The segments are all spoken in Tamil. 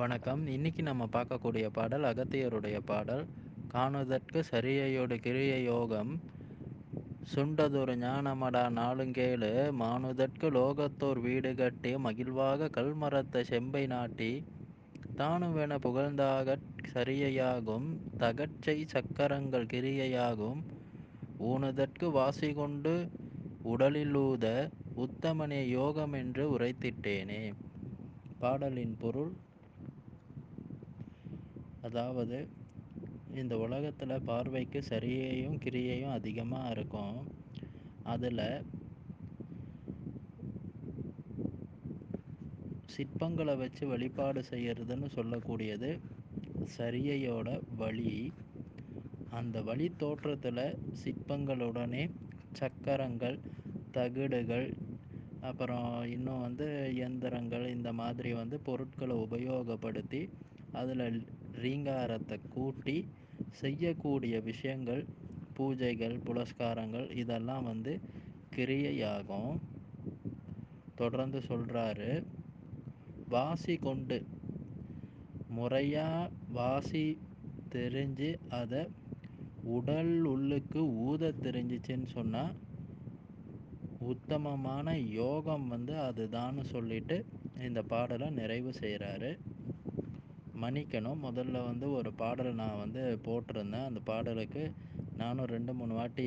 வணக்கம். இன்னைக்கு நம்ம பார்க்கக்கூடிய பாடல் அகத்தியருடைய பாடல் காணுதற்கு சரியையோடு கிரிய யோகம் சுண்டதொரு ஞானமடா நாளுங்கேளு மானுதற்கு லோகத்தோர் வீடு கட்டி மகிழ்வாக கல்மரத்த செம்பை நாட்டி தானுவென புகழ்ந்தாக சரியையாகும் தகச்சை சக்கரங்கள் கிரியையாகும் ஊனுதற்கு வாசிகொண்டு உடலிலூத உத்தமனே யோகமென்று உரைத்திட்டேனே. பாடலின் பொருள் அதாவது இந்த உலகத்தில் பார்வைக்கு சரியையும் கிரியையும் அதிகமாக இருக்கும். அதில் சிற்பங்களை வச்சு வழிபாடு செய்கிறதுன்னு சொல்லக்கூடியது சரியையோட வழி. அந்த வழி தோற்றத்தில் சிற்பங்களுடனே சக்கரங்கள் தகடுகள் அப்புறம் இன்னும் வந்து இயந்திரங்கள் இந்த மாதிரி வந்து பொருட்களை உபயோகப்படுத்தி அதில் ரீங்காரத்தை கூட்டி செய்யக்கூடிய விஷயங்கள் பூஜைகள் புலஸ்காரங்கள் இதெல்லாம் வந்து கிரியையாகும். தொடர்ந்து சொல்கிறாரு வாசி கொண்டு. முறையாக வாசி தெரிஞ்சு அதை உடல் உள்ளுக்கு ஊத தெரிஞ்சிச்சின்னு சொன்னால் உத்தமமான யோகம் வந்து அதுதான்னு சொல்லிட்டு இந்த பாடலை நிறைவு செய்கிறாரு மன்னிக்கணும். முதல்ல வந்து ஒரு பாடல் நான் வந்து போட்டிருந்தேன். அந்த பாடலுக்கு நானும் ரெண்டு மூணு வாட்டி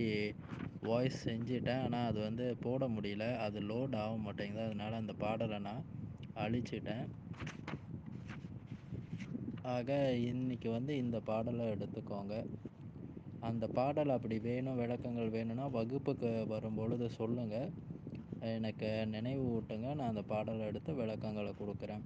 வாய்ஸ் செஞ்சிட்டேன். ஆனால் அது வந்து போட முடியல. அது லோட் ஆக மாட்டேங்குது. அதனால் அந்த பாடலை நான் அழிச்சிட்டேன். ஆக இன்னைக்கு வந்து இந்த பாடலை எடுத்துக்கோங்க. அந்த பாடல் அப்படி வேணும் விளக்கங்கள் வேணும்னா வகுப்புக்கு வரும்பொழுது சொல்லுங்கள் எனக்கு நினைவு ஊட்டுங்க நான் அந்த பாடலை எடுத்து விளக்கங்களை கொடுக்குறேன்.